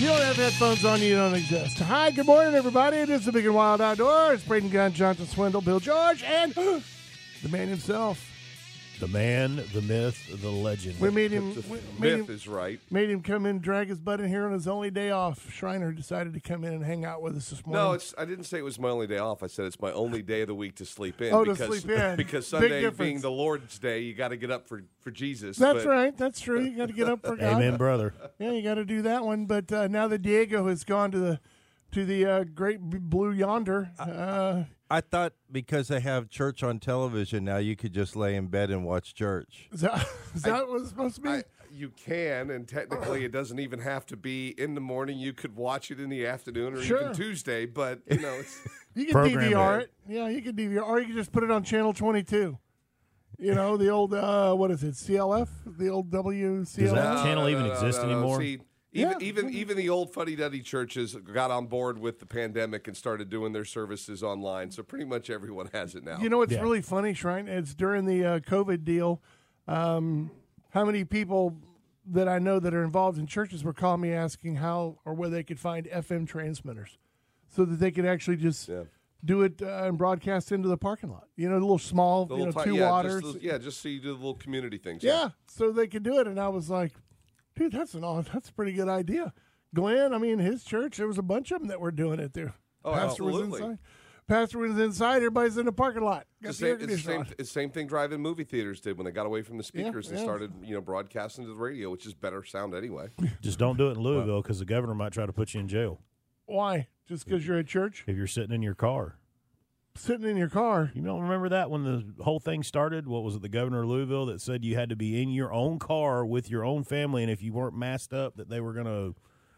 You don't have headphones on, you don't exist. Hi, good morning, everybody. It is the Big and Wild Outdoors. Braden Gunn, Jonathan Swindle, Bill George, and the man himself. The man, the myth, the legend. We made him. We made Myth him, is right. made him come in, drag his butt in here on his only day off. Shriner decided to come in and hang out with us this morning. No, it's. I didn't say it was my only day off. I said it's my only day of the week to sleep in. Oh, to because, sleep in. Because Sunday being the Lord's day, you got to get up for for Jesus. That's but- right. That's true. You got to get up for God. Amen, brother. Yeah, you got to do that one. But uh, now that Diego has gone to the to the uh, great blue yonder, uh, I thought because they have church on television now, you could just lay in bed and watch church. is that, is that what it's supposed to be? I, you can, and technically, it doesn't even have to be in the morning. You could watch it in the afternoon or Sure. even Tuesday. But you know, it's, You can DVR it. it. Yeah, you can DVR, or you can just put it on channel twenty two. You know the old uh, what is it? CLF, the old WCLF. Does that channel even exist anymore? See, even Yeah. even even the old fuddy duddy churches got on board with the pandemic and started doing their services online. So pretty much everyone has it now. You know what's Yeah. really funny, Shrine? It's during the uh, COVID deal. Um, how many people that I know that are involved in churches were calling me asking how or where they could find FM transmitters, so that they could actually just Yeah. do it uh, and broadcast into the parking lot. You know, the little small, The you know, two ti- yeah, waters. Just, the- yeah, just so you do the little community things. Yeah, so they could do it, and I was like, dude, that's an aw- that's a pretty good idea. Glenn, I mean, his church, there was a bunch of them that were doing it there. Oh, Pastor was inside. Pastor was inside. Everybody's in the parking lot. Got the the same, the conditioner same, it's same thing drive-in movie theaters did when they got away from the speakers and yeah. started, you know, broadcasting to the radio, which is better sound anyway. Just don't do it in Louisville because the governor might try to put you in jail Why? Just because you're at church, if you're sitting in your car. Sitting in your car. You don't remember that when the whole thing started? What was it, the governor of Louisville that said you had to be in your own car with your own family, and if you weren't masked up, that they were going to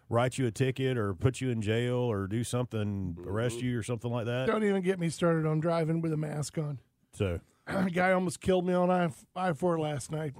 write you a ticket or put you in jail or do something, arrest you or something like that? Don't even get me started on driving with a mask on. So a guy almost killed me on I I four last night.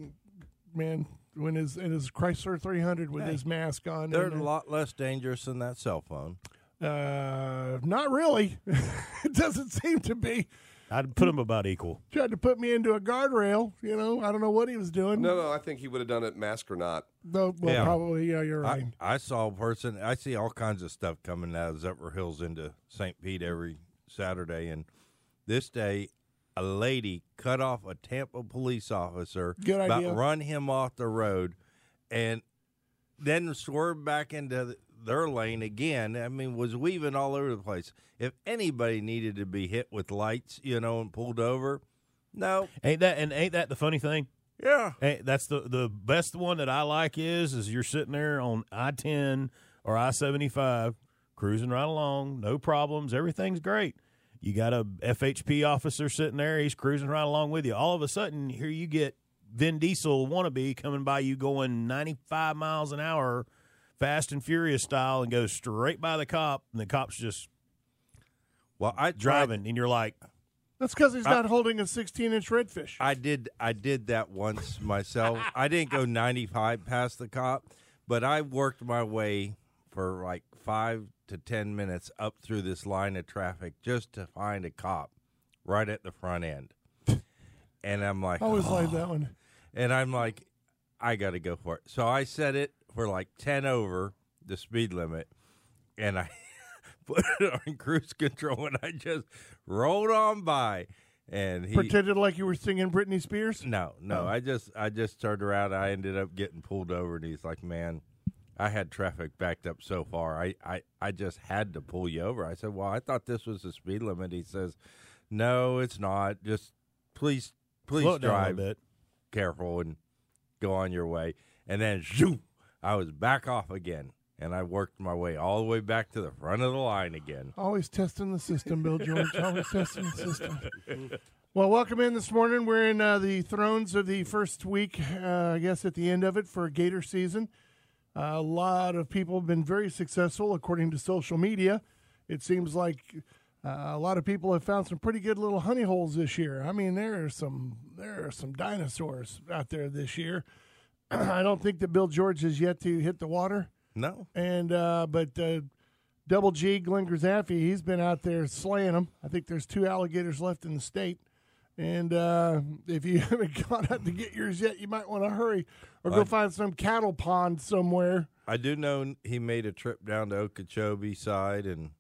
Man, when his in his Chrysler 300 with his mask on. They're a lot less dangerous than that cell phone. Uh, not really. it doesn't seem to be. I'd put them about equal. Tried to put me into a guardrail. You know, I don't know what he was doing. No, no, I think he would have done it mask or not. No, well, Yeah. probably. Yeah, you're right. I, I saw a person. I see all kinds of stuff coming out of Zephyrhills into St. Pete every Saturday, and this day, a lady cut off a Tampa police officer, Good about run him off the road, and then swerved back into the, their lane again. I mean, was weaving all over the place. If anybody needed to be hit with lights, you know, and pulled over, no, Ain't that and ain't that the funny thing? yeah, Hey, that's the the best one that I like is is you're sitting there on I ten or I seventy five, cruising right along, no problems, everything's great. You got a FHP officer sitting there, he's cruising right along with you. All of a sudden, here you get Vin Diesel wannabe coming by you going ninety five miles an hour, fast and furious style, and goes straight by the cop, and the cop's just Well, I tried- driving, and you're like, That's because he's not holding a 16 inch redfish. I did I did that once myself. I didn't go 95 past the cop, but I worked my way for like 5 to 10 minutes up through this line of traffic just to find a cop right at the front end. And I'm like, I always "Oh." like that one. and I'm like, I got to go for it. So I set it for like 10 over the speed limit, and I put it on cruise control, and I just rolled on by. And he, Pretended like you were singing Britney Spears. no, no. Oh. I just I just turned around. I ended up getting pulled over, and he's like, "Man, I had traffic backed up so far. I I I just had to pull you over." I said, "Well, I thought this was the speed limit." He says, "No, it's not. Just please please slow it a drive bit. careful and go on your way." And then, zoom, I was back off again, and I worked my way all the way back to the front of the line again. Always testing the system, Bill George. Always testing the system. Well, welcome in this morning. We're in uh, the thrones of the first week, uh, I guess, at the end of it for Gator season. Uh, a lot of people have been very successful, according to social media. It seems like uh, a lot of people have found some pretty good little honey holes this year. I mean, there are some there are some dinosaurs out there this year. I don't think that Bill George has yet to hit the water, No, and uh, but uh, Double G Glenn Grzaffi, he's been out there slaying them. I think there's two alligators left in the state. And uh, if you haven't gone out to get yours yet, you might want to hurry or go I- find some cattle pond somewhere. I do know he made a trip down to Okeechobee side, and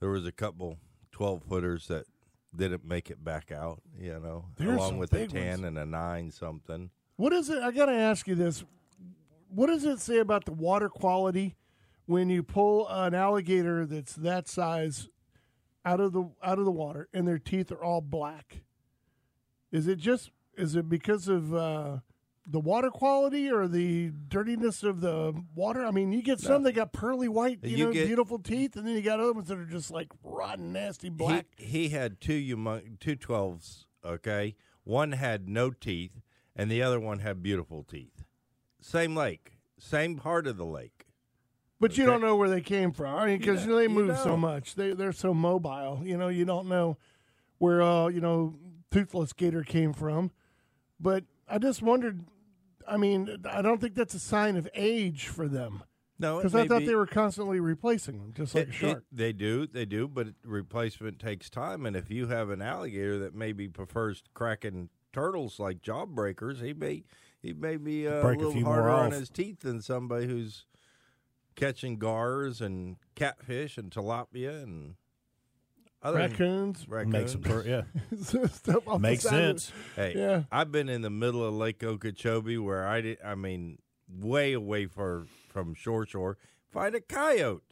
there was a couple twelve footers that didn't make it back out. You know, There's along with a ten ones. and a nine something. What is it? I got to ask you this. What does it say about the water quality when you pull an alligator that's that size out of the out of the water and their teeth are all black? Is it just is it because of uh, the water quality or the dirtiness of the water? I mean, you get some that got pearly white, you, You know, get- beautiful teeth, and then you got other ones that are just like rotten, nasty black. He, he had two humong- two twelves. Okay, one had no teeth, and the other one had beautiful teeth. Same lake, same part of the lake. But you don't know where they came from. I mean, because you know, they move so much. They they're so mobile. You know, you don't know where uh you know toothless gator came from. But I just wondered. I mean, I don't think that's a sign of age for them No, because I thought be- they were constantly replacing them, just like It- a it- shark. they do, they do, but replacement takes time. And if you have an alligator that maybe prefers cracking turtles like jawbreakers, he may he may be uh, a a little more harder on his teeth than somebody who's catching gars and catfish and tilapia and other Raccoons, raccoons. Makes per, yeah. stuff off the Makes sense. Hey, Yeah. I've been in the middle of Lake Okeechobee where I did. I mean, way away for from shore shore. Find a coyote.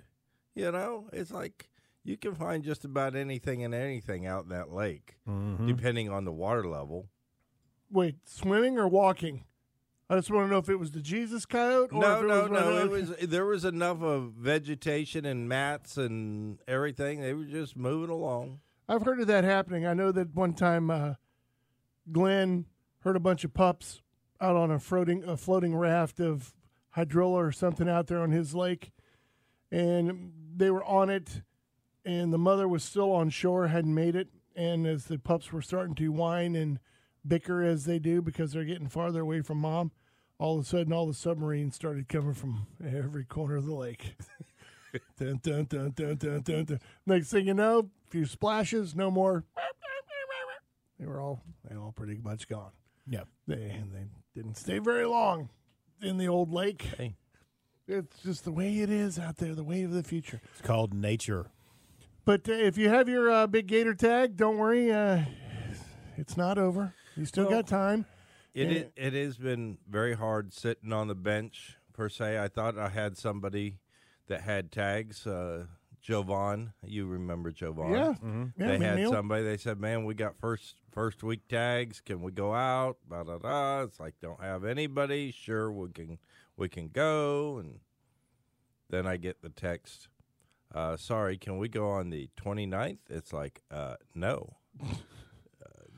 You know, it's like you can find just about anything and anything out in that lake, Mm-hmm. depending on the water level. Wait, swimming or walking? I just want to know if it was the Jesus coyote. Or no, no, no. It was there was enough of vegetation and mats and everything. They were just moving along. I've heard of that happening. I know that one time uh, Glenn heard a bunch of pups out on a floating a floating raft of hydrilla or something out there on his lake, and they were on it, and the mother was still on shore, hadn't made it, and as the pups were starting to whine and bicker as they do because they're getting farther away from mom, all of a sudden all the submarines started coming from every corner of the lake. dun, dun, dun, dun, dun, dun, dun. Next thing you know, a few splashes, no more. They were all they were all pretty much gone. Yeah. They and they didn't stay very long in the old lake. Hey. It's just the way it is out there, the way of the future. It's called nature. But uh, if you have your uh, big gator tag, don't worry, uh, it's not over. You still Well, got time. It Yeah. it, it has been very hard sitting on the bench per se. I thought I had somebody that had tags. Uh, Jovan, you remember Jovan? Yeah, yeah. they had McNeil. somebody. They said, "Man, we got first first week tags. Can we go out?" Blah da da. It's like don't have anybody. Sure, we can we can go. And then I get the text. Uh, sorry, can we go on the 29th? It's like, uh, no.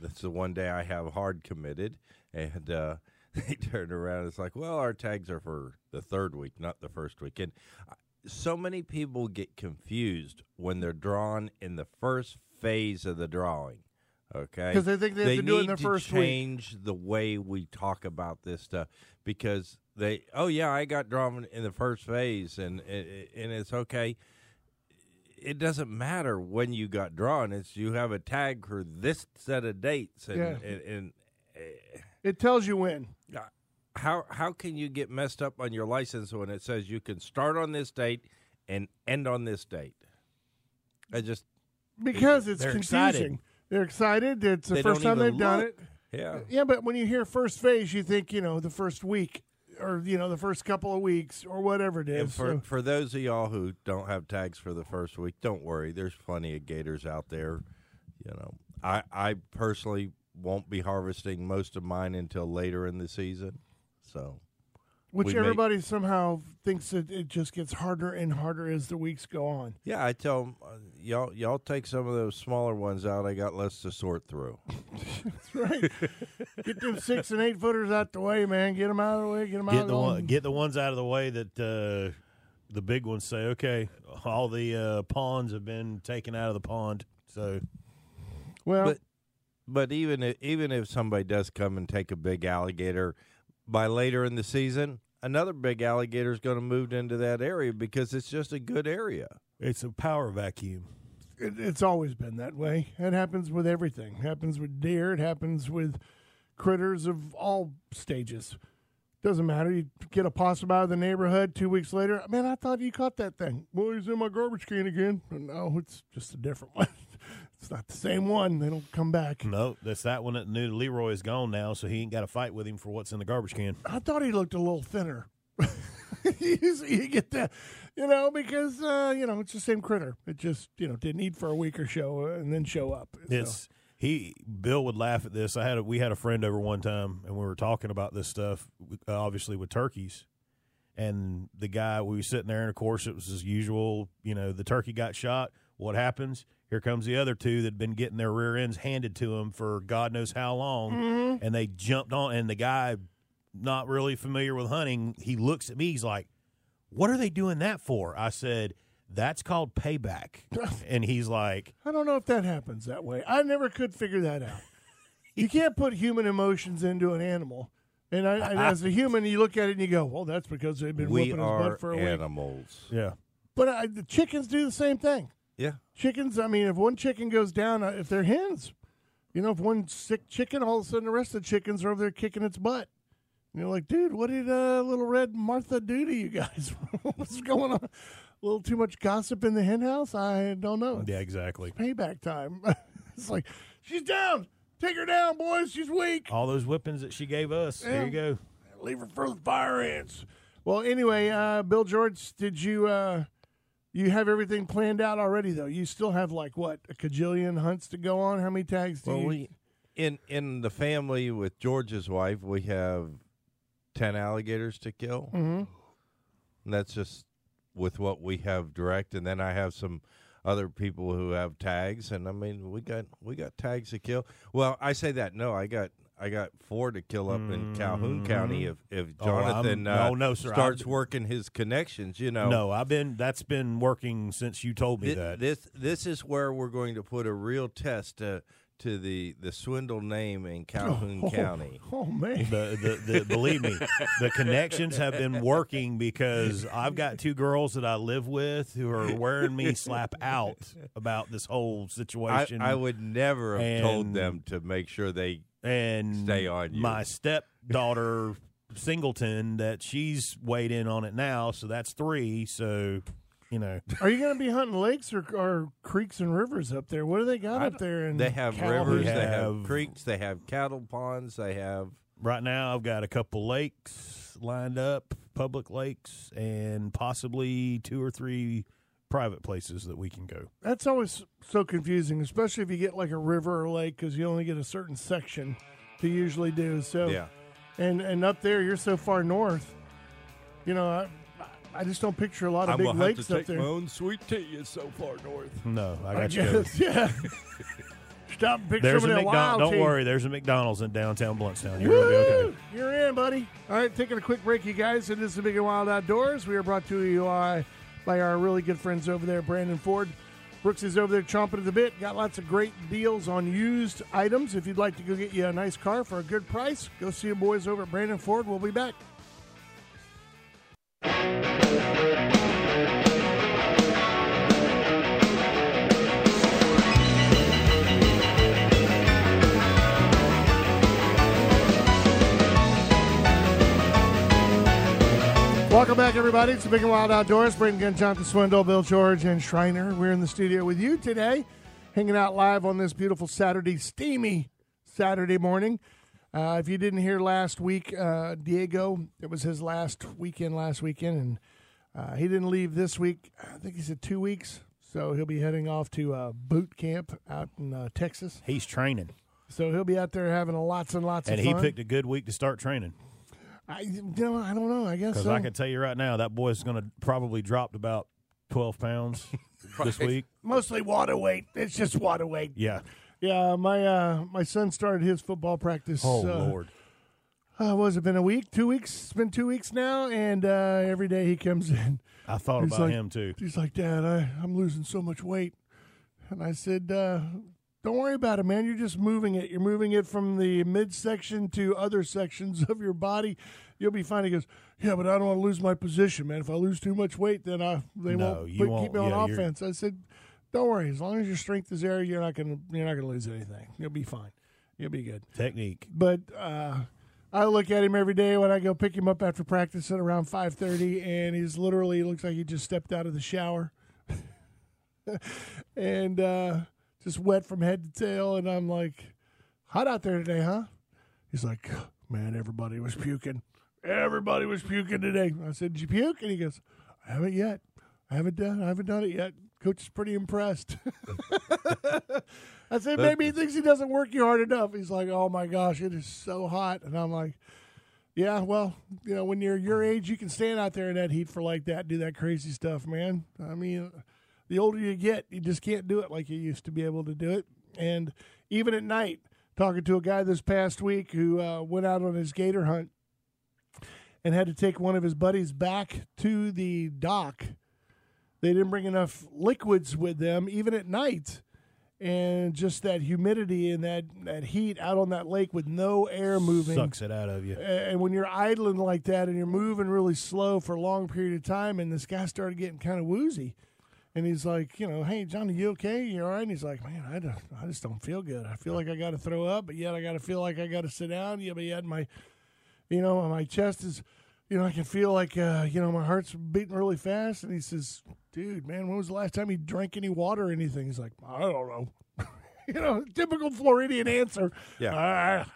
That's the one day I have hard committed, and uh, they turned around. It's like, well, our tags are for the third week, not the first week. And uh, so many people get confused when they're drawn in the first phase of the drawing. Okay, because they think they have to do it in the first week. change the way we talk about this stuff because they, oh yeah, I got drawn in the first phase, and and it's okay it doesn't matter when you got drawn. It's you have a tag for this set of dates, and Yeah. and, and uh, It tells you when. how how can you get messed up on your license when it says you can start on this date and end on this date? I just Because it's They're confusing. excited. They're excited. It's the They first time they've done it. yeah. Yeah, but when you hear first phase, you think, you know, the first week or, you know, the first couple of weeks or whatever it And for So- for those of y'all who don't have tags for the first week, don't worry. There's plenty of gators out there. You know, I I personally won't be harvesting most of mine until later in the season. So which we make- everybody somehow thinks that it just gets harder and harder as the weeks go on. Yeah, I tell 'em, uh, y'all y'all take some of those smaller ones out. I got less to sort through. That's right. get them six and eight footers out the way, man. Get them out of the way. Get them out Get of the the one, get the ones out of the way that uh, the big ones say, okay, all the uh, pawns have been taken out of the pond. So Well, But but even if, even if somebody does come and take a big alligator, by later in the season, another big alligator is going to move into that area because it's just a good area. it's a power vacuum. it, it's always been that way. It happens with everything. It happens with deer. It happens with critters of all stages. Doesn't matter. You get a possum out of the neighborhood. Two weeks later, man, I thought you caught that thing. Well, he's in my garbage can again. No, it's just a different one. It's not the same one. They don't come back. No, that's that one that knew Leroy is gone now, so he ain't got to fight with him for what's in the garbage can. I thought he looked a little thinner. you, get that, you know, because uh, you know it's the same critter. It just you know didn't eat for a week or show uh, and then show up. So- It's he. Bill would laugh at this. I had a, we had a friend over one time, and we were talking about this stuff, uh, obviously with turkeys. And the guy we were sitting there, and of course it was as usual. You know, the turkey got shot. What happens? Here comes the other two that had been getting their rear ends handed to them for God knows how long, mm-hmm. and they jumped on. And the guy, not really familiar with hunting, he looks at me. He's like, "What are they doing that for?" I said, "That's called payback." and he's like, I don't know if that happens that way. I never could figure that out. You can't put human emotions into an animal. And I, and as a human, you look at it and you go, "Well, that's because they've been we whooping his are butt for a week." animals. "Yeah." But I, the chickens do the same thing. Yeah. Chickens, I mean, if one chicken goes down, uh, if they're hens, you know, if one sick chicken, all of a sudden the rest of the chickens are over there kicking its butt. And you're like, dude, what did uh, little red Martha do to you guys? What's going on? A little too much gossip in the hen house? I don't know. Yeah, exactly. Payback time. it's like, she's down. Take her down, boys. She's weak. All those whippings that she gave us. There you go. Leave her for the fire ants. Well, anyway, uh, Bill George, did you uh, you have everything planned out already? Though you still have like what a cajillion hunts to go on. How many tags do Well, you? we in in the family with George's wife, we have ten alligators to kill. Mhm. And that's just with what we have direct, and then I have some other people who have tags, and I mean we got we got tags to kill. Well, I say that no, I got I got four to kill up in Calhoun County if if Oh, Jonathan no, uh, no, sir, starts I'm- working his connections. You know, No, I've been. That's been working since you told me that. This this is where we're going to put a real test to to the the swindle name in Calhoun County. oh man, the, the, the believe me, the connections have been working because I've got two girls that I live with who are wearing me slap out about this whole situation. I would never have told them to make sure they and Stay on you. my stepdaughter Singleton that she's weighed in on it now, so that's three. So you know, are you going to be hunting lakes or, or creeks and rivers up there? What do they got up there? In they have Calhoun? rivers, they have have- creeks, they have cattle ponds, they have right now I've got a couple lakes lined up, public lakes, and possibly two or three private places that we can go. That's always so confusing, especially if you get like a river or lake, because you only get a certain section to usually do. So yeah. and and up there you're so far north. You know, I, I just don't picture a lot of I'm big lakes up there. my own sweet tea. It's so far north. No, I I got you. guess, yeah. Stop and pick There's a some of that McDonald's. wild Don't tea. worry, there's a McDonald's in downtown Blountstown. You're be okay. Woo! You're in, buddy. All right, taking a quick break, you guys. It is the Big and Wild Outdoors. We are brought to you uh, by our really good friends over there, Brandon Ford. Brooks is over there chomping at the bit. Got lots of great deals on used items. If you'd like to go get you a nice car for a good price, go see the boys over at Brandon Ford. We'll be back. Welcome back, everybody. It's the Big and Wild Outdoors. Braden Gunn, Jonathan Swindle, Bill George, and Schreiner. We're in the studio with you today, hanging out live on this beautiful Saturday, steamy Saturday morning. Uh, if you didn't hear last week, uh, Diego, it was his last weekend last weekend, and uh, he didn't leave this week. I think he said two weeks, so he'll be heading off to uh, boot camp out in uh, Texas. He's training, So he'll be out there having lots and lots and of fun. And he picked a good week to start training. I, you know, I don't know. I guess Because so. I can tell you right now, that boy's going to probably dropped about twelve pounds this week. Mostly water weight. It's just water weight. Yeah. Yeah, my uh, my son started his football practice. Oh uh, Lord. Uh, was it been a week? Two weeks? It's been two weeks now, and uh, every day he comes in. I thought about like- him too. He's like, Dad, I, I'm losing so much weight. And I said, uh, Don't worry about it, man. You're just moving it. You're moving it from the midsection to other sections of your body. You'll be fine. He goes, Yeah, but I don't want to lose my position, man. If I lose too much weight, then I they No, won't, put- won't. keep me on Yeah, offense. I said, Don't worry. As long as your strength is there, you're not gonna you're not gonna lose anything. You'll be fine. You'll be good. Technique. But uh, I look at him every day when I go pick him up after practice at around five thirty, and he's literally looks like he just stepped out of the shower, and uh, just wet from head to tail. And I'm like, "Hot out there today, huh?" He's like, "Man, everybody was puking. Everybody was puking today." I said, "Did you puke?" And he goes, "I haven't yet. I haven't done. I haven't done it yet." Coach is pretty impressed. I said, maybe he thinks he doesn't work you hard enough. He's like, oh my gosh, it is so hot. And I'm like, yeah, well, you know, when you're your age, you can stand out there in that heat for like that, do that crazy stuff, man. I mean, the older you get, you just can't do it like you used to be able to do it. And even at night, talking to a guy this past week who uh, went out on his gator hunt and had to take one of his buddies back to the dock. They didn't bring enough liquids with them, even at night and just that humidity and that, that heat out on that lake with no air moving. Sucks it out of you. And when you're idling like that and you're moving really slow for a long period of time, and this guy started getting kind of woozy. And he's like, you know, hey, Johnny, you okay? You all right? And he's like, man, I, don't, I just don't feel good. I feel like I got to throw up, but yet I got to feel like I got to sit down. Yeah, but yet my, you know, my chest is, you know, I can feel like, uh, you know, my heart's beating really fast. And he says, dude, man, when was the last time you drank any water or anything? He's like, I don't know. you know, typical Floridian answer. Yeah.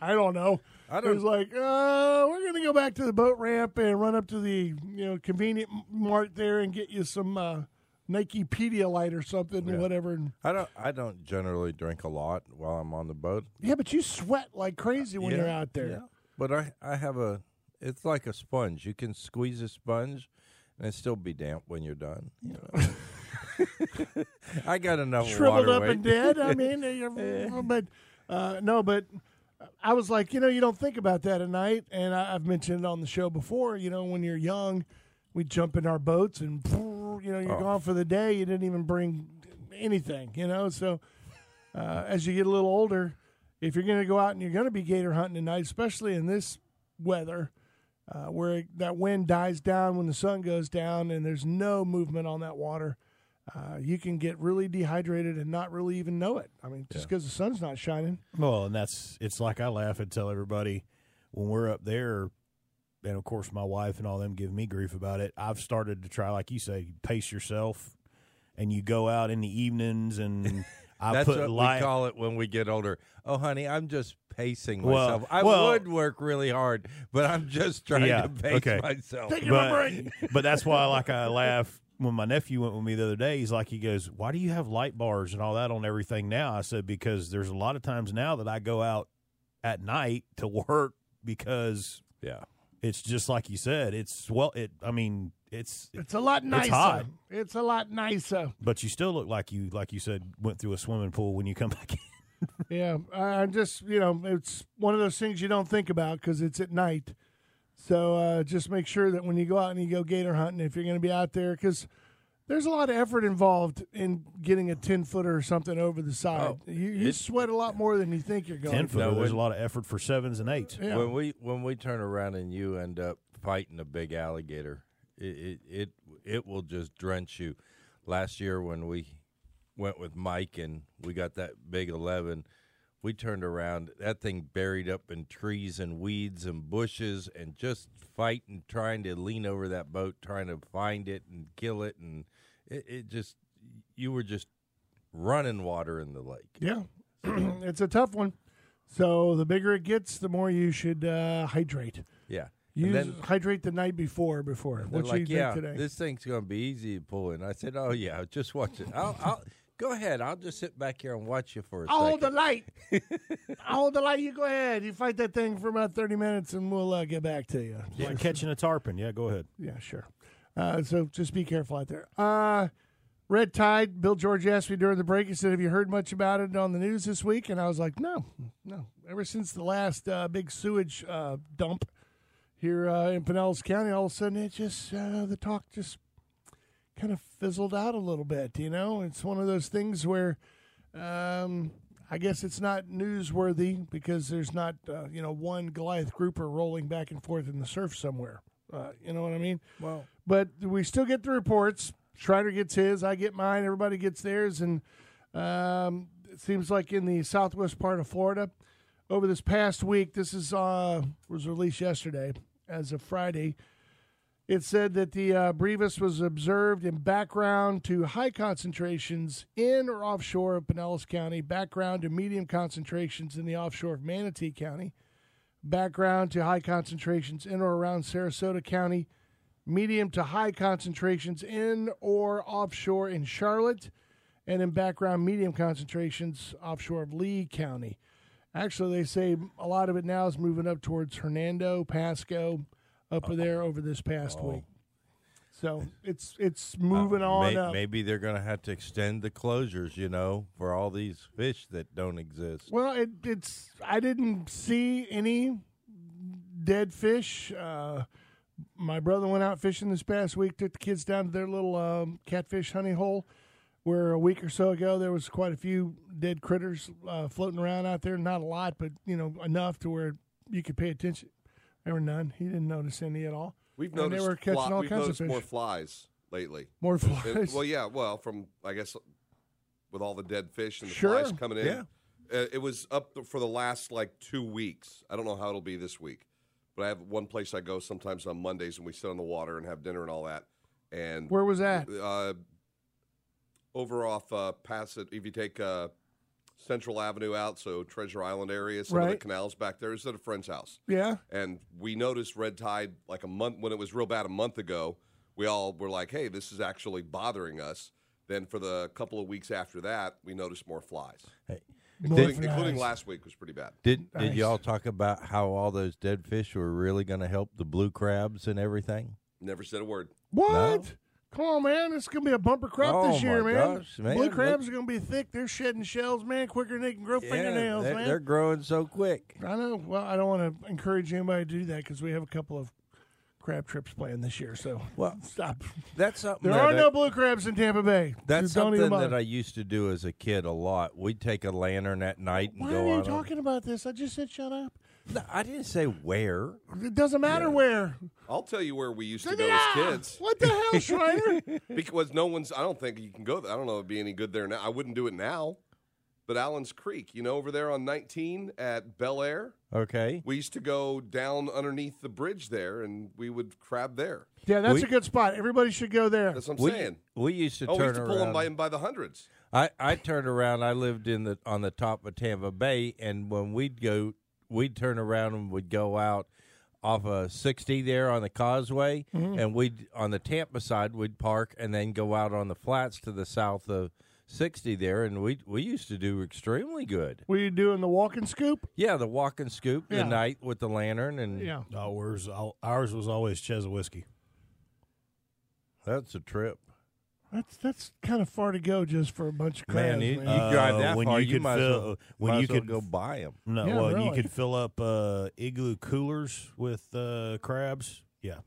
I, I don't know. I don't- He's like, uh, we're going to go back to the boat ramp and run up to the, you know, convenient mart there and get you some uh, Nike Pedialyte or something or Yeah. whatever. I don't. I don't generally drink a lot while I'm on the boat. yeah, but you sweat like crazy when Yeah, you're out there. yeah. But I, I have a. It's like a sponge. You can squeeze a sponge, and it still be damp when you're done. You know. I got enough shriveled up weight. and dead. I mean, you're- but uh, no, but I was like, you know, you don't think about that at night, and I, I've mentioned it on the show before. You know, when you're young, we jump in our boats, and you know, you're Oh. gone for the day. You didn't even bring anything, you know. So uh, as you get a little older, if you're going to go out and you're going to be gator hunting at night, especially in this weather. Uh, where that wind dies down when the sun goes down and there's no movement on that water, uh, you can get really dehydrated and not really even know it. I mean, just because the sun's not shining. Well, and that's it's like I laugh and tell everybody when we're up there, and of course my wife and all them give me grief about it. I've started to try, like you say, pace yourself, and you go out in the evenings, and I That's put what light. we call it when we get older. Oh, honey, I'm just pacing Well- myself. I well- would work really hard, but I'm just trying Yeah, to pace okay. myself. But, but that's why like I laugh when my nephew went with me the other day. He's like, he goes, "Why do you have light bars and all that on everything now?" I said, "Because there's a lot of times now that I go out at night to work because Yeah. It's just like you said. It's well, it. I mean, it's It's a lot nicer. It's, hot. It's a lot nicer. but you still look like you like you said went through a swimming pool when you come back in. Yeah, I I'm just you know it's one of those things you don't think about because it's at night. So uh, just make sure that when you go out and you go gator hunting, if you're going to be out there, because there's a lot of effort involved in getting a ten footer or something over the side. Oh, you you it- sweat a lot more than you think you're going. Ten to. footer. No, there's a lot of effort for sevens and eights. Yeah. When we when we turn around and you end up fighting a big alligator, it, it it it will just drench you. Last year when we went with Mike and we got that big eleven, we turned around that thing buried up in trees and weeds and bushes and just fighting, trying to lean over that boat, trying to find it and kill it, and it, it just you were just running water in the lake. Yeah, it's a tough one. So the bigger it gets, the more you should uh, hydrate. Yeah. Use and then hydrate the night before. Before what like, you yeah, drink today. this thing's gonna be easy to pull in. I said, oh yeah, just watch it. I'll, I'll Go ahead. I'll just sit back here and watch you for a I'll hold the light. I'll hold the light. You go ahead. You fight that thing for about 30 minutes and we'll uh, get back to you. Yeah, catching a tarpon. Yeah, go ahead. Yeah, sure. Uh, so just be careful out there. Uh, Red Tide, Bill George asked me during the break, he said, Have you heard much about it on the news this week? And I was like, No, no. Ever since the last uh, big sewage uh, dump here uh, in Pinellas County, all of a sudden it just, uh, the talk just kind of fizzled out a little bit. You know, it's one of those things where um, I guess it's not newsworthy because there's not, you know, one Goliath grouper rolling back and forth in the surf somewhere. You know what I mean? Well, but we still get the reports. Schreider gets his, I get mine, everybody gets theirs, and um, it seems like in the southwest part of Florida, over this past week, this is uh, was released yesterday as of Friday. It said that the uh, brevis was observed in background to high concentrations in or offshore of Pinellas County, background to medium concentrations in the offshore of Manatee County, background to high concentrations in or around Sarasota County, medium to high concentrations in or offshore in Charlotte, and in background medium concentrations offshore of Lee County. Actually, they say a lot of it now is moving up towards Hernando, Pasco, up there over this past week. So it's it's moving on May- up. Maybe they're going to have to extend the closures, you know, for all these fish that don't exist. Well, it, it's I didn't see any dead fish. Uh, my brother went out fishing this past week. Took the kids down to their little um, catfish honey hole, where a week or so ago there was quite a few dead critters uh, floating around out there. Not a lot, but you know enough to where you could pay attention. There were none. He didn't notice any at all. We've And they noticed, were catching fly- all kinds of fish. more flies lately. More flies. well, yeah, well, from I guess with all the dead fish and the Sure. flies coming in. Yeah. Uh, it was up for the last like two weeks. I don't know how it'll be this week, but I have one place I go sometimes on Mondays, and we sit on the water and have dinner and all that. And Where was that? Uh, over off uh, past it. If you take uh, Central Avenue out, so Treasure Island area, some of the canals back there is at a friend's house Yeah. and we noticed red tide like a month when it was real bad a month ago. We all were like, "Hey, this is actually bothering us." Then for the couple of weeks after that, we noticed more flies, More including, flies. including last week was pretty bad. Did Nice. did y'all talk about how all those dead fish were really going to help the blue crabs and everything? Never said a word. What? Come on, man! It's gonna be a bumper crop Oh, this year, my man. gosh, man. Blue Look- crabs are gonna be thick. They're shedding shells, man, quicker than they can grow fingernails, they're, man. they're growing so quick. I know. Well, I don't want to encourage anybody to do that because we have a couple of crab trips planned this year. So, Well, stop. That's something. There that are I- no blue crabs in Tampa Bay. That's So don't something that. I used to do as a kid a lot. We'd take a lantern at night and Why go are you out. on- talking about this? I just said shut up. No, I didn't say where. It doesn't matter where. I'll tell you where we used to go Yeah! as kids What the hell, Schreiner? because no one's. I don't think you can go. there. I don't know if it'd be any good there now. I wouldn't do it now. But Allen's Creek, you know, over there on 19 at Belleair, Okay. we used to go down underneath the bridge there, and we would crab there. yeah, that's We- a good spot. Everybody should go there. That's what I'm We, saying. we used to Oh, we turn used to pull them around. by by the hundreds. I, I turned around. I lived in the on the top of Tampa Bay, and when we'd go, we'd turn around and we'd go out off of 60 there on the causeway, Mm-hmm. and we'd on the Tampa side we'd park and then go out on the flats to the south of 60 there, and we we used to do extremely good. Were you doing the walk and scoop? Yeah, the walk and scoop Yeah. the night with the lantern, and Yeah. Ours, ours was always Chassahowitzka. that's a trip. That's that's kind of far to go just for a bunch of crabs, Man, you, man. you drive Uh, that when far, you you, could might as fill- well, when might you as well could- go buy them. No, Yeah, well, you really. could fill up uh, igloo coolers with uh, crabs. Yeah,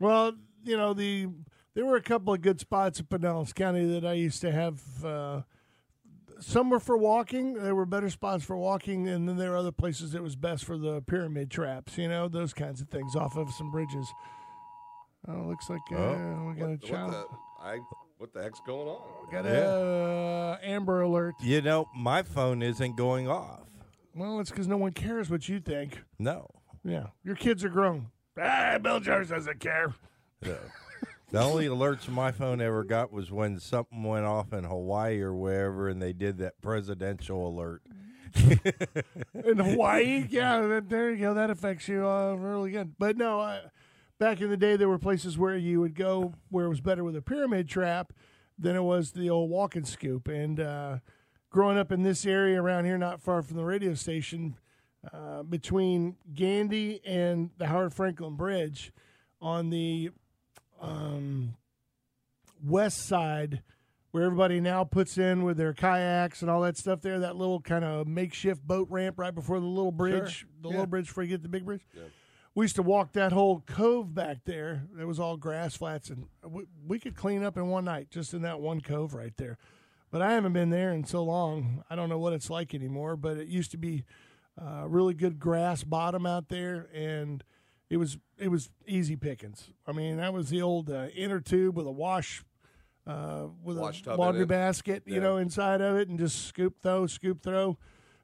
Well, you know the there were a couple of good spots in Pinellas County that I used to have. Uh, some were for walking. There were better spots for walking, and then there were other places that was best for the pyramid traps. You know those kinds of things off of some bridges. Oh, looks like uh, Oh. we got a What the, I, what the heck's going on? Got a uh, Amber Alert. You know, my phone isn't going off. Well, it's because no one cares what you think. No. Yeah, your kids are grown. Ah, Bill Jones doesn't care. The only alerts my phone ever got was when something went off in Hawaii or wherever, and they did that presidential alert. in Hawaii. Yeah, that, there you go. That affects you uh, really good. But no, uh, back in the day, there were places where you would go where it was better with a pyramid trap. than it was the old walking scoop. And uh, growing up in this area around here, not far from the radio station, uh, between Gandy and the Howard Franklin Bridge on the um, west side, where everybody now puts in with their kayaks and all that stuff there, that little kind of makeshift boat ramp right before the little bridge, the little bridge before you get the big bridge. Yeah. We used to walk that whole cove back there. It was all grass flats, and we, we could clean up in one night just in that one cove right there. But I haven't been there in so long. I don't know what it's like anymore. But it used to be uh, really good grass bottom out there, and it was it was easy pickings. I mean, that was the old uh, inner tube with a wash uh, with Wash a laundry it. basket, you know, inside of it, and just scoop throw, scoop throw.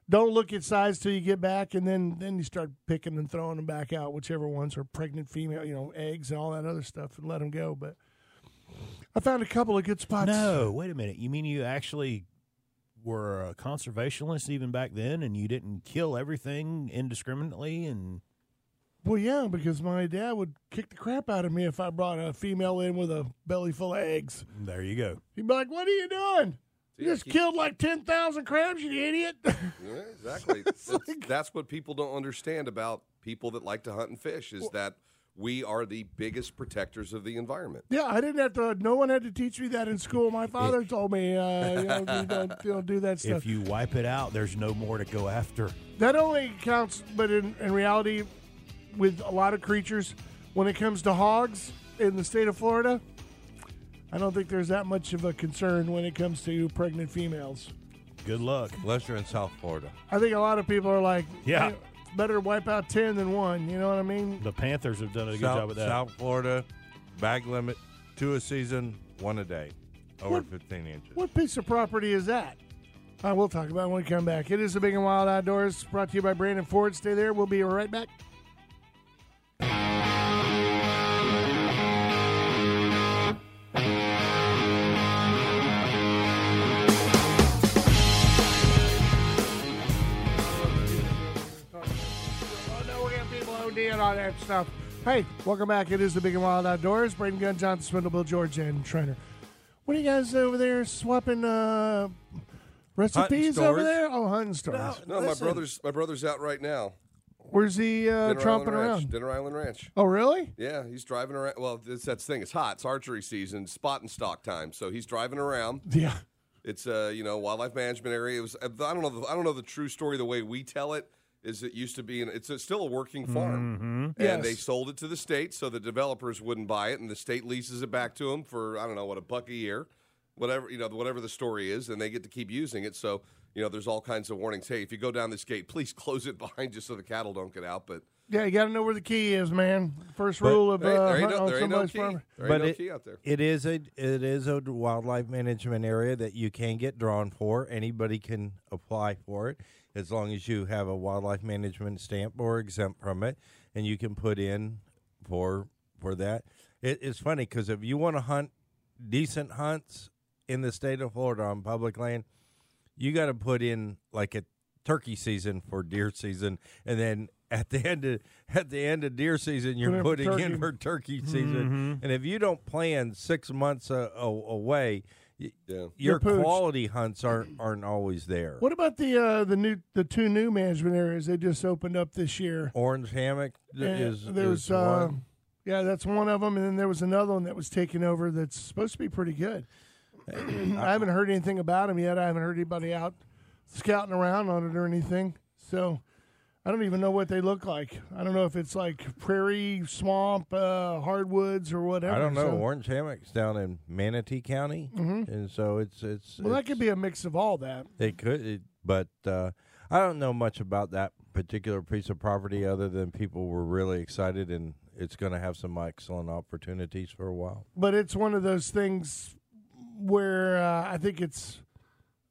Don't look at size till you get back, and then then you start picking and throwing them back out, whichever ones are pregnant female, you know, eggs and all that other stuff, and let them go. But I found a couple of good spots. No, wait a minute. You mean you actually were a conservationist even back then, and you didn't kill everything indiscriminately? And Well, yeah, because my dad would kick the crap out of me if I brought a female in with a belly full of eggs. there you go. He'd be like, "What are you doing? You just keep- killed like ten thousand crabs, you idiot!" Yeah, exactly. It's- that's what people don't understand about people that like to hunt and fish is that we are the biggest protectors of the environment. yeah, I didn't have to. No one had to teach me that in school. My father told me, uh, you, know, you don't, you don't do that stuff. If you wipe it out, there's no more to go after. that only counts, but in, in reality, with a lot of creatures, when it comes to hogs in the state of Florida, I don't think there's that much of a concern when it comes to pregnant females. Good luck. Unless you're in South Florida. I think a lot of people are like, Yeah. "Hey, better wipe out 10 than one. You know what I mean? The Panthers have done a good South, job with that. South Florida, bag limit, two a season, one a day, over What- 15 inches. What piece of property is that? Uh, we'll talk about it when we come back. It is the Big and Wild Outdoors brought to you by Brandon Ford. Stay there. We'll be right back. Going to people and all that stuff. Hey, welcome back. It is the Big and Wild Outdoors. Braden Gunn, John Swindle, Bill George, and Trainer. What are you guys over there swapping uh, recipes over stores. there? Oh, hunting stores. No, my brother's my brother's out right now. Where's he uh, Dinner tromping Island Ranch. around? Dinner Island Ranch. Oh, really? Yeah, he's driving around. Well, it's, that's the thing. It's hot. It's archery season, spot and stock time. So he's driving around. Yeah. It's a you know wildlife management area. It was I don't know the, I don't know the true story the way we tell it is it used to be an, it's a, still a working farm. Mm-hmm. And they sold it to the state so the developers wouldn't buy it and the state leases it back to them for I don't know what a buck a year whatever you know whatever the story is and they get to keep using it. So you know there's all kinds of warnings. Hey if you go down this gate please close it behind you so the cattle don't get out. But Yeah, you got to know where the key is, man. First rule of uh, there ain't hunting no, on there ain't no somebody's key farm. there ain't But no it- key out there It is a it is a wildlife management area that you can get drawn for. Anybody can apply for it as long as you have a wildlife management stamp or exempt from it, and you can put in for for that. It, it's funny because if you want to hunt decent hunts in the state of Florida on public land, you got to put in like a turkey season for deer season, and then at the end of at the end of deer season, you're Put in for putting turkey. in for turkey season. And if you don't plan six months a, a, away, yeah your You're quality hunts aren't aren't always there. What about the uh, the new the two new management areas they just opened up this year? Orange hammock th- And is, there's is uh, yeah, that's one of them, and then there was another one that was taken over that's supposed to be pretty good. I haven't heard anything about them yet. I haven't heard anybody out scouting around on it or anything. So I don't even know what they look like. I don't know if it's like prairie, swamp, uh, hardwoods, or whatever. I don't know. So- Orange hammock's down in Manatee County, and so it's it's well, that could be a mix of all that. It could, it, but uh, I don't know much about that particular piece of property other than people were really excited and it's going to have some excellent opportunities for a while. but it's one of those things where uh, I think it's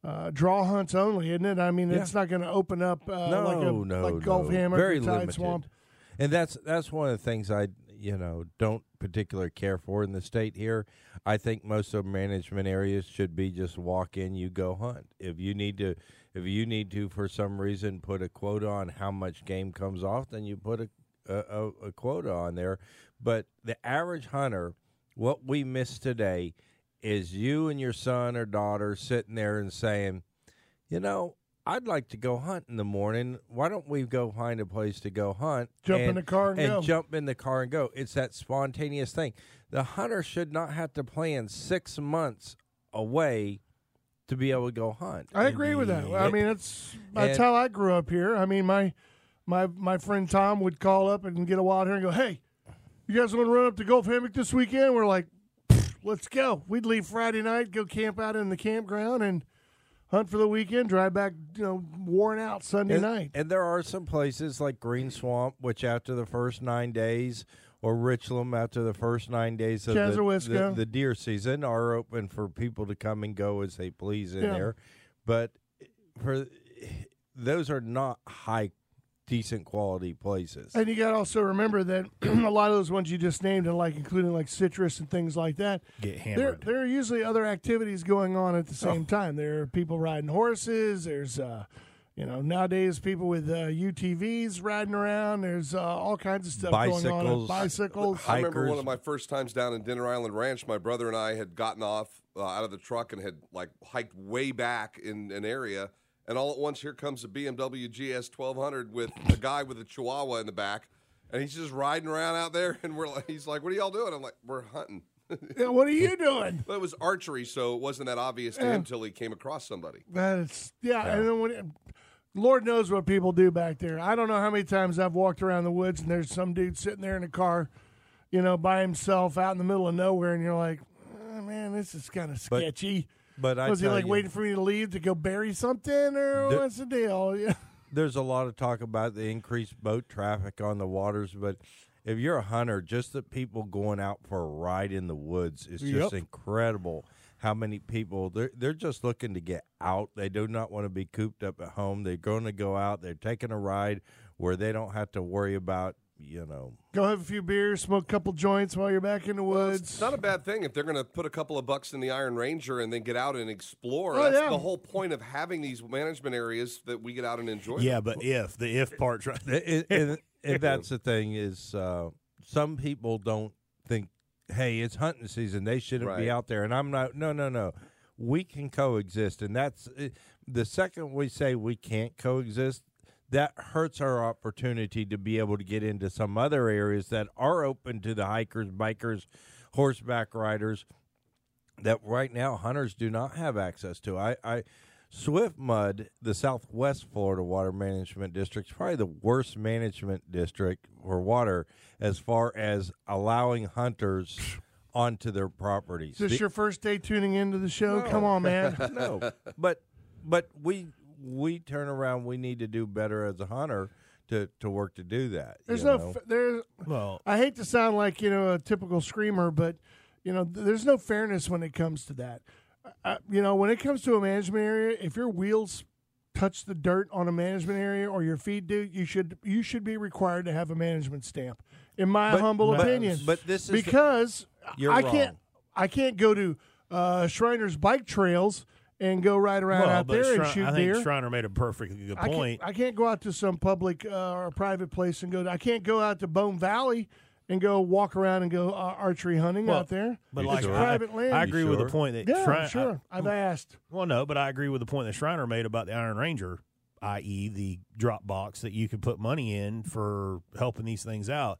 uh, draw hunts only, isn't it? I mean, Yeah. it's not going to open up uh, no, like a no, like Gulf no. Hammock very limited. Swamp. And that's that's one of the things I you know don't particularly care for in the state here. I think most of management areas should be just walk in, you go hunt. If you need to, if you need to for some reason put a quota on how much game comes off, then you put a a, a, a quota on there. But the average hunter, what we miss today is you and your son or daughter sitting there and saying, you know, I'd like to go hunt in the morning. Why don't we go find a place to go hunt? Jump in the car and go. jump in the car and go. It's that spontaneous thing. The hunter should not have to plan six months away to be able to go hunt. I agree with that. I mean, it's that's and- how I grew up here. I mean, my my my friend Tom would call up and get a wild hair and go, "Hey, you guys want to run up to Gulf Hammock this weekend?" We're like, "Let's go." We'd leave Friday night, go camp out in the campground, and hunt for the weekend. Drive back, you know, worn out Sunday and, night. and there are some places like Green Swamp, which after the first nine days, or Richland after the first nine days of the, the, the deer season, are open for people to come and go as they please in Yeah. there. But for those are not high, decent quality places. And you got to also remember that a lot of those ones you just named, and like including like citrus and things like that, Get there hammered. there are usually other activities going on at the same time. There are people riding horses. There's uh, you know nowadays people with uh, UTVs riding around. There's uh, all kinds of stuff going on. Bicycles. Bicycles. I remember one of my first times down in Dinner Island Ranch. My brother and I had gotten off uh, out of the truck and had like hiked way back in an area, and all at once here comes a BMW GS 1200 with a guy with a Chihuahua in the back, and he's just riding around out there, and we're like, he's like, "What are y'all doing?" I'm like, "We're hunting." Yeah, what are you doing? But it was archery, so it wasn't that obvious to him until he came across somebody. That's yeah, and then when it, Lord knows what people do back there. I don't know how many times I've walked around the woods and there's some dude sitting there in a car, you know, by himself out in the middle of nowhere, and you're like, oh, man, this is kind of sketchy. But I Was he like you, waiting for me to leave to go bury something, or The- what's the deal? Yeah. there's a lot of talk about the increased boat traffic on the waters, but if you're a hunter, just the people going out for a ride in the woods is just Yep. incredible. How many people they're they're just looking to get out. They do not want to be cooped up at home. They're going to go out. They're taking a ride where they don't have to worry about you know. Go have a few beers, smoke a couple joints while you're back in the Well, woods. It's not a bad thing if they're going to put a couple of bucks in the Iron Ranger and then get out and explore. Oh, That's yeah. the whole point of having these management areas that we get out and enjoy. yeah, but if the if part, right, It- and, and that's the thing is uh, some people don't think, hey, it's hunting season. They shouldn't Right. be out there. And I'm not. No, no, no. We can coexist, and that's uh, the second we say we can't coexist. That hurts our opportunity to be able to get into some other areas that are open to the hikers, bikers, horseback riders that right now hunters do not have access to. I, I Swift Mud, the Southwest Florida Water Management District, is probably the worst management district for water as far as allowing hunters onto their properties. Is this The- your first day tuning into the show? Come on, man. no, but but we we turn around. We need to do better as a hunter to to work to do that. There's you no know? f- there's well, I hate to sound like you know a typical screamer, but you know th- there's no fairness when it comes to that. Uh, you know when it comes to a management area, if your wheels touch the dirt on a management area or your feet do, you should you should be required to have a management stamp. In my But- humble but- opinion, but this is the- because You're I wrong. can't I can't go to uh, Shriners bike trails and go ride around well, out but there and Shri- shoot I think deer. Shriner made a perfectly good I point. can't, I can't go out to some public uh, or private place and go. I can't go out to Bone Valley and go walk around and go uh, archery hunting Well, out there. but it's like I- private land. I agree with the point that yeah, Shrine- sure. I, have asked. Well, no, but I agree with the point that Shriner made about the Iron Ranger, i.e., the drop box that you could put money in for helping these things out.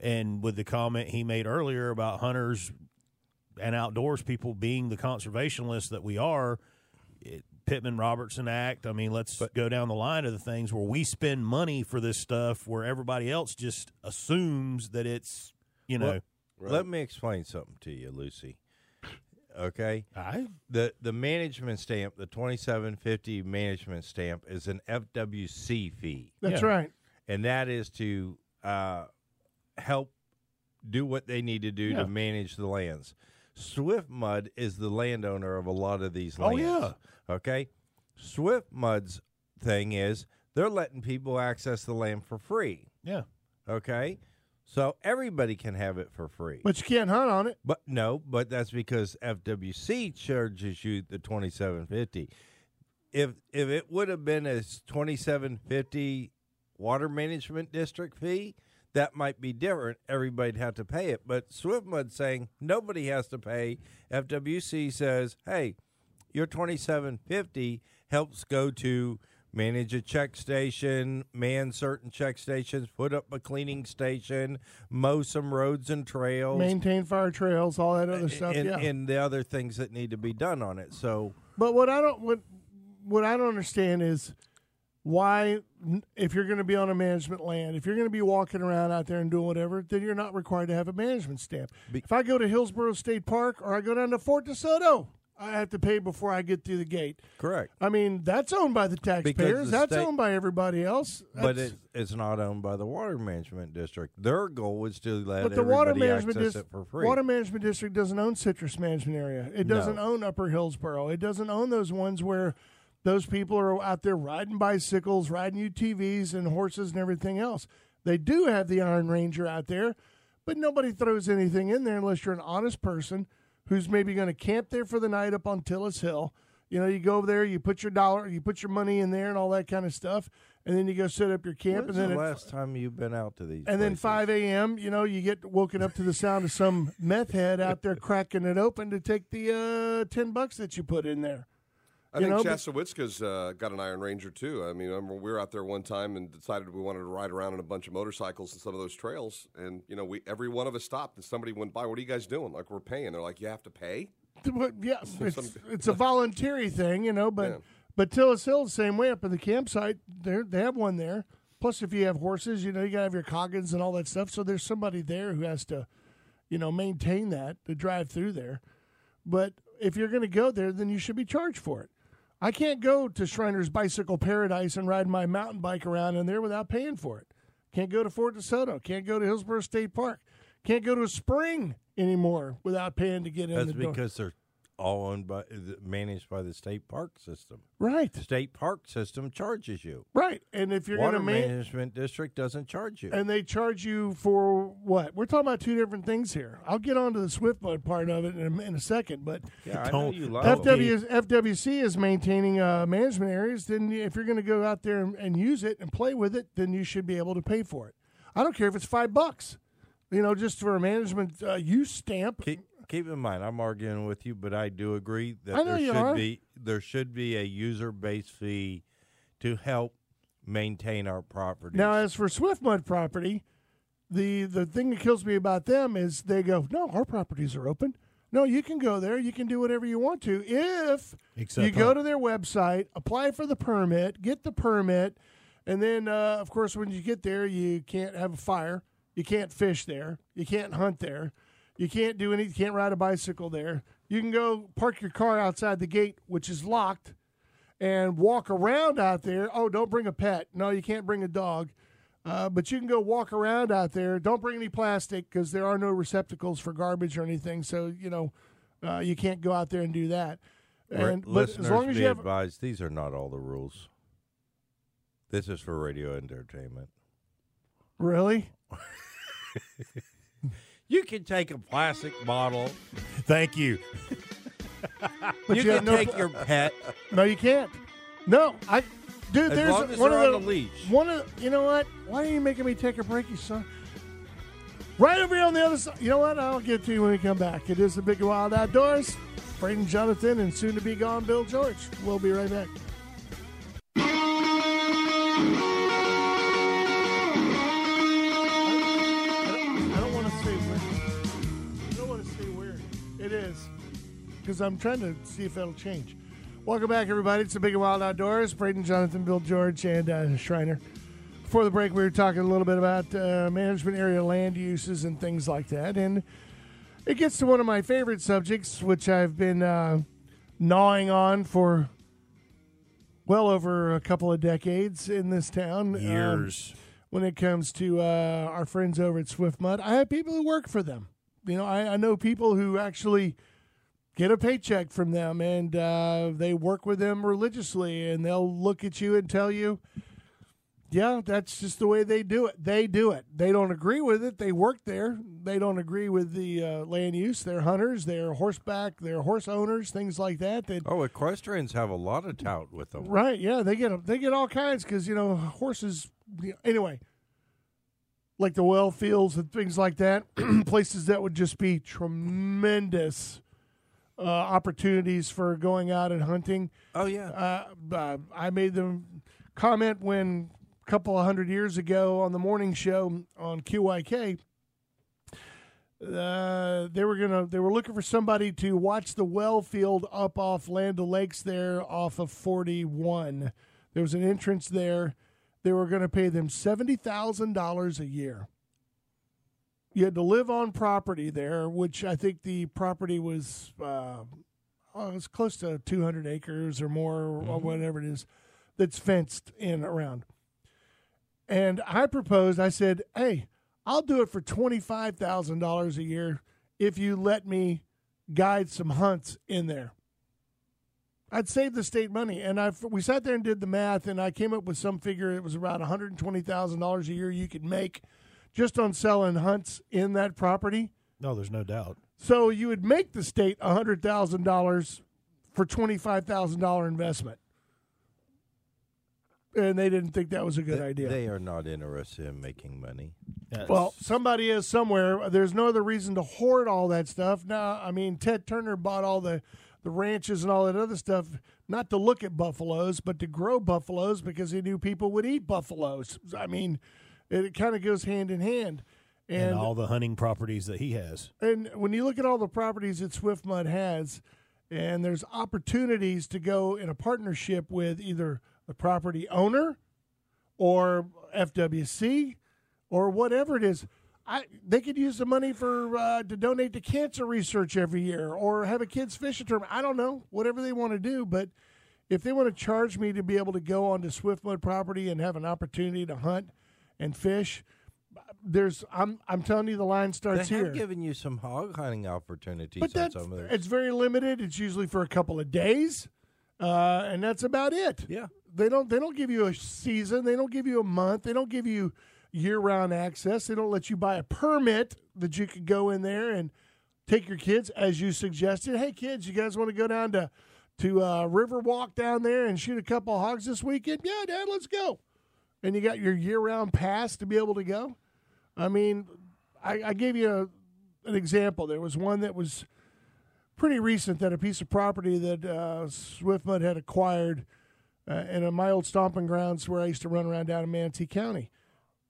And with the comment he made earlier about hunters and outdoors people being the conservationists that we are, it, Pittman Robertson Act. I mean, let's go down the line of the things where we spend money for this stuff, where everybody else just assumes that it's, you know, Well, Let me explain something to you, Lucy. Okay. I the the management stamp, the twenty seven fifty management stamp, is an FWC fee, That's Yeah. right. and that is to uh, help do what they need to do Yeah. to manage the lands. Swift Mud is the landowner of a lot of these lands. Oh, yeah. Okay. Swift Mud's thing is they're letting people access the land for free. yeah. Okay. So everybody can have it for free. But you can't hunt on it. But no, but that's because FWC charges you the twenty seven fifty. If if it would have been a twenty seven fifty water management district fee, that might be different. Everybody'd have to pay it. But SwiftMud saying nobody has to pay. FWC says, hey, your twenty seven fifty helps go to manage a check station, man certain check stations, put up a cleaning station, mow some roads and trails, Maintain fire trails, all that other stuff. and, yeah. and the other things that need to be done on it. So But what I don't what what I don't understand is why if you're going to be on a management land, if you're going to be walking around out there and doing whatever, then you're not required to have a management stamp. if I go to Hillsborough State Park or I go down to Fort DeSoto, I have to pay before I get through the gate. correct. I mean, that's owned by the taxpayers. the that's state- owned by everybody else. But That's- it, it's not owned by the water management district. Their goal is to let but the water management access dis- it for free. water management district doesn't own citrus management area. It doesn't No. own Upper Hillsborough. It doesn't own those ones where those people are out there riding bicycles, riding UTVs and horses and everything else. They do have the Iron Ranger out there, but nobody throws anything in there unless you're an honest person who's maybe going to camp there for the night up on Tillis Hill. You know, you go over there, you put your dollar, you put your money in there and all that kind of stuff, and then you go set up your camp, When's and then the last time you've been out to these? and then 5 a.m., you know, you get woken up to the sound of some meth head out there cracking it open to take the uh, 10 bucks that you put in there. I think know, Chassahowitzka's uh, got an Iron Ranger too. I mean, I remember we were out there one time and decided we wanted to ride around on a bunch of motorcycles and some of those trails. And you know, we every one of us stopped and somebody went by. What are you guys doing? Like we're paying. They're like, you have to pay. But, yeah, it's, it's a voluntary thing, you know, but Yeah. but Tillis Hill the same way up in the campsite. They they have one there. Plus, if you have horses, you know, you got to have your coggins and all that stuff. So there's somebody there who has to, you know, maintain that to drive through there. But if you're going to go there, then you should be charged for it. I can't go to Shriner's Bicycle Paradise and ride my mountain bike around in there without paying for it. Can't go to Fort DeSoto. Can't go to Hillsborough State Park. Can't go to a spring anymore without paying to get in That's the door. because they're all owned by, managed by the state park system. right, The state park system charges you. right. And if you're going Water to man- management district doesn't charge you. and they charge you for what? We're talking about two different things here. I'll get on to the Swift Mud part of it in a, in a second, but yeah, I know Don't- you love Don't. FW, FWC is maintaining uh, management areas. Then, if you're going to go out there and, and use it and play with it, then you should be able to pay for it. I don't care if it's five bucks, you know, just for a management uh, use stamp. Keep, keep in mind, I'm arguing with you, but I do agree that there should are. be there should be a user base fee to help maintain our property. Now, as for Swift Mud property, the the thing that kills me about them is they go, no, our properties are open. No, you can go there. You can do whatever you want to if Except you go to their website, apply for the permit, get the permit, and then, uh, of course, when you get there, you can't have a fire, you can't fish there, you can't hunt there, you can't do any, you can't ride a bicycle there. You can go park your car outside the gate, which is locked, and walk around out there. Oh, don't bring a pet. No, you can't bring a dog. Uh, but you can go walk around out there. Don't bring any plastic because there are no receptacles for garbage or anything. So you know uh, you can't go out there and do that. And but listeners as long as be you have advised, these are not all the rules. This is for radio entertainment. really, You can take a plastic bottle. Thank you. but you you, can no take your pet. no, you can't. No, I dude. As there's long as one of on the the leash. One of you know what? Why are you making me take a break, you son? Right over here on the other side. You know what? I'll get to you when we come back. It is the Big Wild Outdoors. Braden Jonathan and soon to be gone Bill George. We'll be right back. Because I'm trying to see if that'll change. Welcome back, everybody. It's the Big and Wild Outdoors. Braden, Jonathan, Bill George, and uh, Schreiner. Before the break, we were talking a little bit about uh, management area land uses and things like that. And it gets to one of my favorite subjects, which I've been uh, gnawing on for well over a couple of decades in this town. Um, Years. when it comes to uh, our friends over at Swift Mud. I have people who work for them. You know, I, I know people who actually get a paycheck from them and uh, they work with them religiously and they'll look at you and tell you, yeah, that's just the way they do it. They do it. They don't agree with it. They work there. They don't agree with the uh, land use. They're hunters. They're horseback. They're horse owners. Things like that. That Oh, equestrians have a lot of tout with them. Right. Yeah, they get them. they get all kinds because you know horses. Anyway, like the well fields and things like that, places that would just be tremendous uh, opportunities for going out and hunting. Oh yeah. Uh, uh, I made them comment when a couple of hundred years ago on the morning show on QYK. Uh, they were gonna. They were looking for somebody to watch the well field up off Land Lakes there, off of Forty One. There was an entrance there. They were going to pay them seventy thousand dollars a year. You had to live on property there, which I think the property was uh, oh, it's close to 200 acres or more, or whatever it is, that's fenced in around. And I proposed, I said, hey, I'll do it for $25,000 a year if you let me guide some hunts in there. I'd save the state money. And I we sat there and did the math, and I came up with some figure. It was about $120,000 a year you could make just on selling hunts in that property. No, there's no doubt. So you would make the state hundred thousand dollars for twenty five thousand dollar investment, and they didn't think that was a good idea. They are not interested in making money. That's- well, somebody is somewhere. There's no other reason to hoard all that stuff. Now, I mean, Ted Turner bought all the the ranches and all that other stuff, not to look at buffaloes, but to grow buffaloes because he knew people would eat buffaloes. I mean, it, it kind of goes hand in hand. and all the hunting properties that he has. and when you look at all the properties that Swift Mud has, and there's opportunities to go in a partnership with either the property owner or FWC or whatever it is. I, they could use the money for uh, to donate to cancer research every year, or have a kids fishing tournament. I don't know, whatever they want to do. But if they want to charge me to be able to go onto Swift Mud property and have an opportunity to hunt and fish, there's I'm I'm telling you the line starts here. They have here. given you some hog hunting opportunities But on that's some of those. it's very limited. It's usually for a couple of days, uh, and that's about it. Yeah. they don't they don't give you a season. They don't give you a month. They don't give you year round access. They don't let you buy a permit that you could go in there and take your kids as you suggested. Hey kids, you guys want to go down to to uh, Riverwalk down there and shoot a couple of hogs this weekend? Yeah, Dad, let's go. And you got your year round pass to be able to go. I mean, I, I gave you a, an example. There was one that was pretty recent that a piece of property that uh, Swiftmud had acquired uh, in my old stomping grounds where I used to run around down in Manatee County.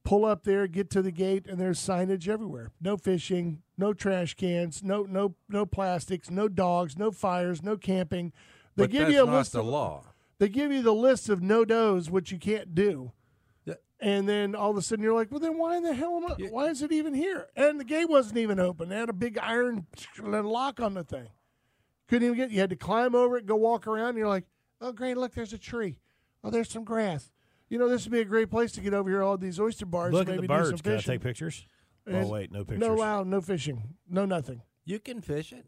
Pull up there, get to the gate, and there's signage everywhere. No fishing, no trash cans, no no no plastics, no dogs, no fires, no camping. They but give you a list the of law. they give you the list of no dos, which you can't do. Yeah. And then all of a sudden you're like, well, then why in the hell am I, why is it even here? And the gate wasn't even open. They had a big iron lock on the thing. Couldn't even get. You had to climb over it, go walk around. And you're like, oh great, look, there's a tree. Oh, there's some grass. You know, this would be a great place to get over here. All these oyster bars. Look at maybe the do some birds. Can I fishing. take pictures? And- oh wait, no pictures. No, wow, no fishing, no nothing. You can fish it.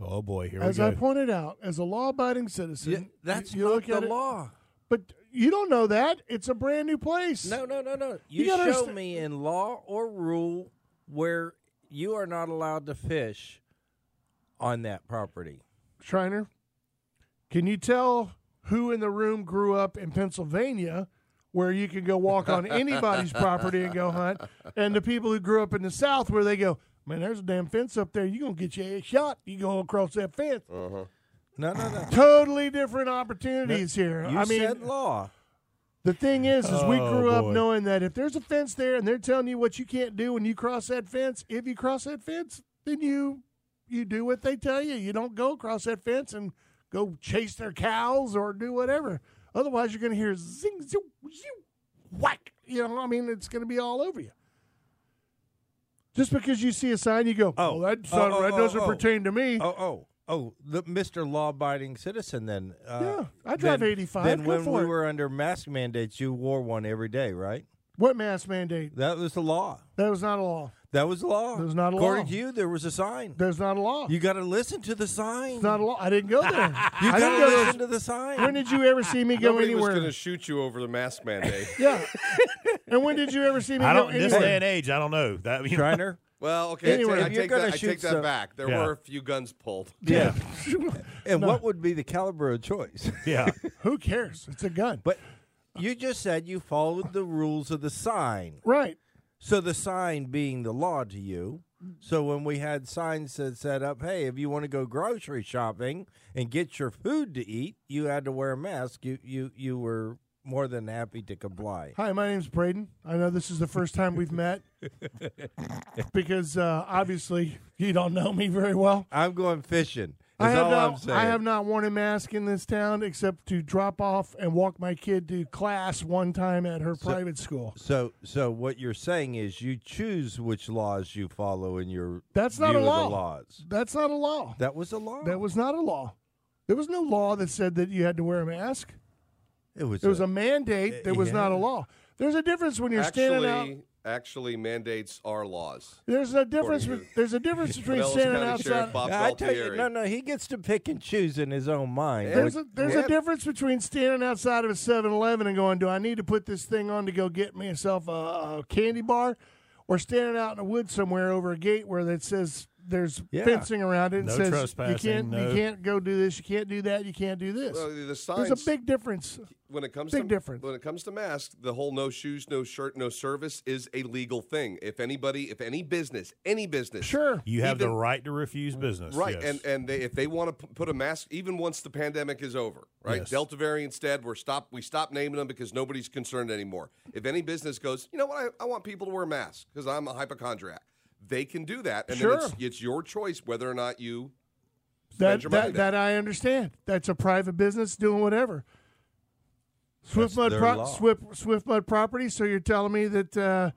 Oh boy, here As we go. As I pointed out, as a law-abiding citizen, Yeah, that's you, you not look the at it, law. but you don't know that it's a brand new place. No, no, no, no. You You, gotta show understa- me in law or rule where you are not allowed to fish on that property. Shriner, can you tell who in the room grew up in Pennsylvania where you can go walk on anybody's property and go hunt, and the people who grew up in the South where they go, man, there's a damn fence up there. You're going to get you a shot. You go across that fence. Uh-huh. No, no, no. Totally different opportunities here. You I mean, said law. the thing is, is we Oh, grew up boy. knowing that if there's a fence there and they're telling you what you can't do when you cross that fence, if you cross that fence, then you you do what they tell you. You don't go across that fence and go chase their cows or do whatever. Otherwise, you're going to hear zing, zoo, zoo, whack. You know, I mean, it's going to be all over you. Just because you see a sign, you go, "Oh, oh, oh. that, Oh, oh, that oh, doesn't oh. pertain to me." Oh, oh, oh, the Mr. Law-abiding citizen. Then, uh, Yeah, I drive then- 85. Then Go when for we it. were under mask mandates, you wore one every day, right? What mask mandate? That was the law. That was not a law. That was the law. There's not a According law. to you, there was a sign. There's not a law. You got to listen to the sign. it's not a law. I didn't go there. you got didn't to go listen there. to the sign. When did you ever see me go Nobody was anywhere? going to shoot you over the mask mandate. Yeah. and when did you ever see me I go don't. In this anywhere? day and age, I don't know that. You know, Shriner? Well, okay, I Anyway, take- I you're take, gonna that, I take that some- back. There Yeah. were a few guns pulled. Yeah. and what would be the caliber of choice? yeah. Who cares? It's a gun. But you just said you followed the rules of the sign. Right. So the sign being the law to you. So when we had signs that said up, hey, if you want to go grocery shopping and get your food to eat, you had to wear a mask. You you you were more than happy to comply. Hi, my name's Braden. I know this is the first time we've met because uh, obviously you don't know me very well. I'm going fishing. I have not. I have not worn a mask in this town except to drop off and walk my kid to class one time at her private school. So, so what you're saying is you choose which laws you follow in your That's not a law. laws. That's not a law. That was a law. That was not a law. There was no law that said that you had to wear a mask. It was. It was a mandate. There was not a law. There's a difference when you're standing out. Actually, actually, mandates are laws. There's a difference. According to- There's a difference between Pinellas standing County Sheriff outside. Bob I tell you, no, no. He gets to pick and choose in his own mind. There's a there's Yeah. a difference between standing outside of a 7-Eleven and going, "Do I need to put this thing on to go get myself a, a candy bar?" or standing out in the woods somewhere over a gate where it says there's Yeah. fencing around it and No says you can't no- you can't go do this, you can't do that, you can't do this. Well, the signs, There's a big difference. when it comes big to difference. when it comes to masks, the whole no shoes, no shirt, no service is a legal thing. If anybody, if any business, any business, Sure. You have the right to refuse business. right, yes. and and they, if they want to put a mask, even once the pandemic is over, right? Yes. Delta variant instead, we're stop we stop naming them because nobody's concerned anymore. If any business goes, you know what, I, I want people to wear masks because I'm a hypochondriac, they can do that, and Sure. then it's, it's your choice whether or not you That your that, there. that I understand. That's a private business doing whatever. Swift That's mud, pro- Swift Swift mud property. So you're telling me that? Uh,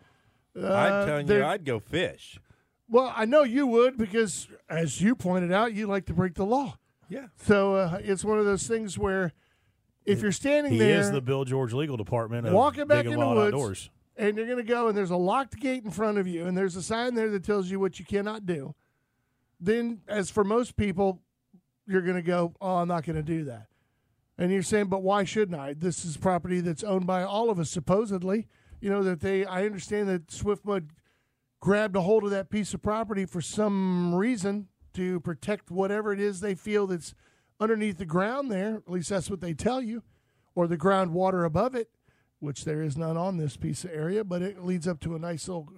uh, I'm telling you, I'd go fish. well, I know you would because, as you pointed out, you like to break the law. Yeah. So uh, it's one of those things where, if you're standing there. he there is the Bill George Legal Department of walking back Big in and the woods, Outdoors. And you're going to go, and there's a locked gate in front of you, and there's a sign there that tells you what you cannot do, then, as for most people, you're going to go, "Oh, I'm not going to do that." And you're saying, "But why shouldn't I? This is property that's owned by all of us, supposedly." You know that they. I understand that Swiftmud grabbed a hold of that piece of property for some reason to protect whatever it is they feel that's underneath the ground there. At least that's what they tell you, or the groundwater above it, which there is none on this piece of area, but it leads up to a nice little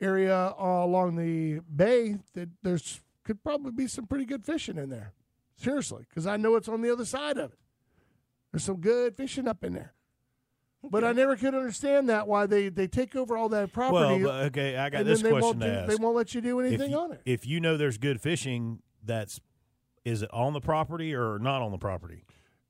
area uh, along the bay that there's could probably be some pretty good fishing in there. Seriously, because I know it's on the other side of it. There's some good fishing up in there. But I never could understand that why they, they take over all that property. but, okay, I got this question won't to do, ask. They won't let you do anything you, on it. if you know there's good fishing, that's is it on the property or not on the property?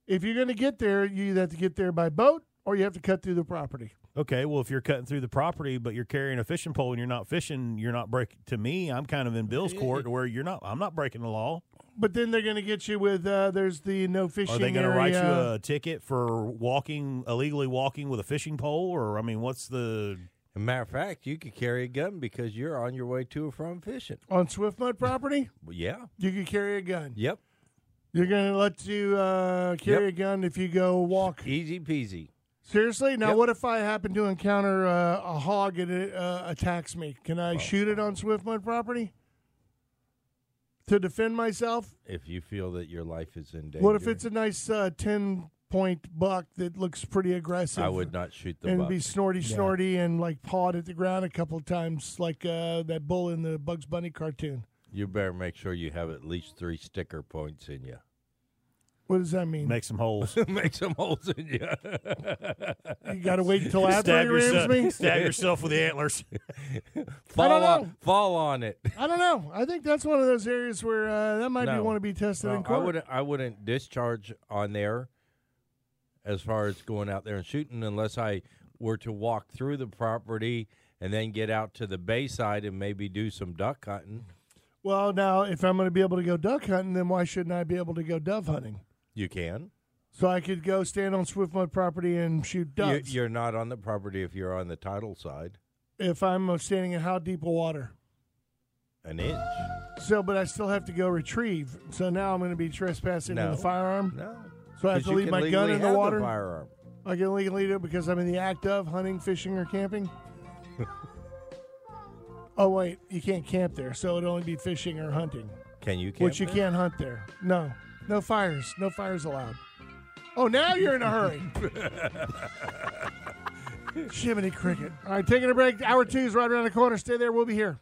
If you're going to get there, you either have to get there by boat or you have to cut through the property. Okay, well, if you're cutting through the property, but you're carrying a fishing pole and you're not fishing, you're not breaking. To me, I'm kind of in Bill's court where you're not. I'm not breaking the law. But then they're going to get you with uh, there's the no fishing Are they going to write you a ticket for walking illegally walking with a fishing pole, or I mean, what's the? A matter of fact, you could carry a gun because you're on your way to or from fishing. on Swift Mud property? Yeah. You can carry a gun. Yep. You're going to let you uh, carry Yep. a gun if you go walk. Easy peasy. Seriously? Now, Yep. what if I happen to encounter uh, a hog and it uh, attacks me? Can I shoot it on Swift Mud property to defend myself? If you feel that your life is in danger. What if it's a nice uh, 10 point buck that looks pretty aggressive? I would not shoot the and buck. be snorty snorty and like pawed at the ground a couple of times, like uh, that bull in the Bugs Bunny cartoon. You better make sure you have at least three sticker points in you. What does that mean? Make some holes. make some holes in you. You got to wait until after stab, he rams yourself, me. stab yourself with the antlers. fall don't on, know. fall on it. I don't know. I think that's one of those areas where uh, that might be No. want to be tested No, in I court. wouldn't. I wouldn't discharge on there, as far as going out there and shooting, unless I were to walk through the property and then get out to the bayside and maybe do some duck hunting. Well, now if I'm going to be able to go duck hunting, then why shouldn't I be able to go dove hunting? You can. So I could go stand on Swift Mud property and shoot ducks. You, you're not on the property if you're on the title side. if I'm uh, standing in how deep of water? An inch. So, but I still have to go retrieve. So now I'm going to be trespassing No. with a firearm. No. So I have to leave my gun in the water. firearm. I can legally do it because I'm in the act of hunting, fishing, or camping. oh wait, you can't camp there, so it'd only be fishing or hunting, Can you? Camp which you there? can't hunt there. No, no fires, no fires allowed. Oh, now you're in a hurry. Jiminy Cricket. All right, taking a break. Hour two is right around the corner. Stay there. We'll be here.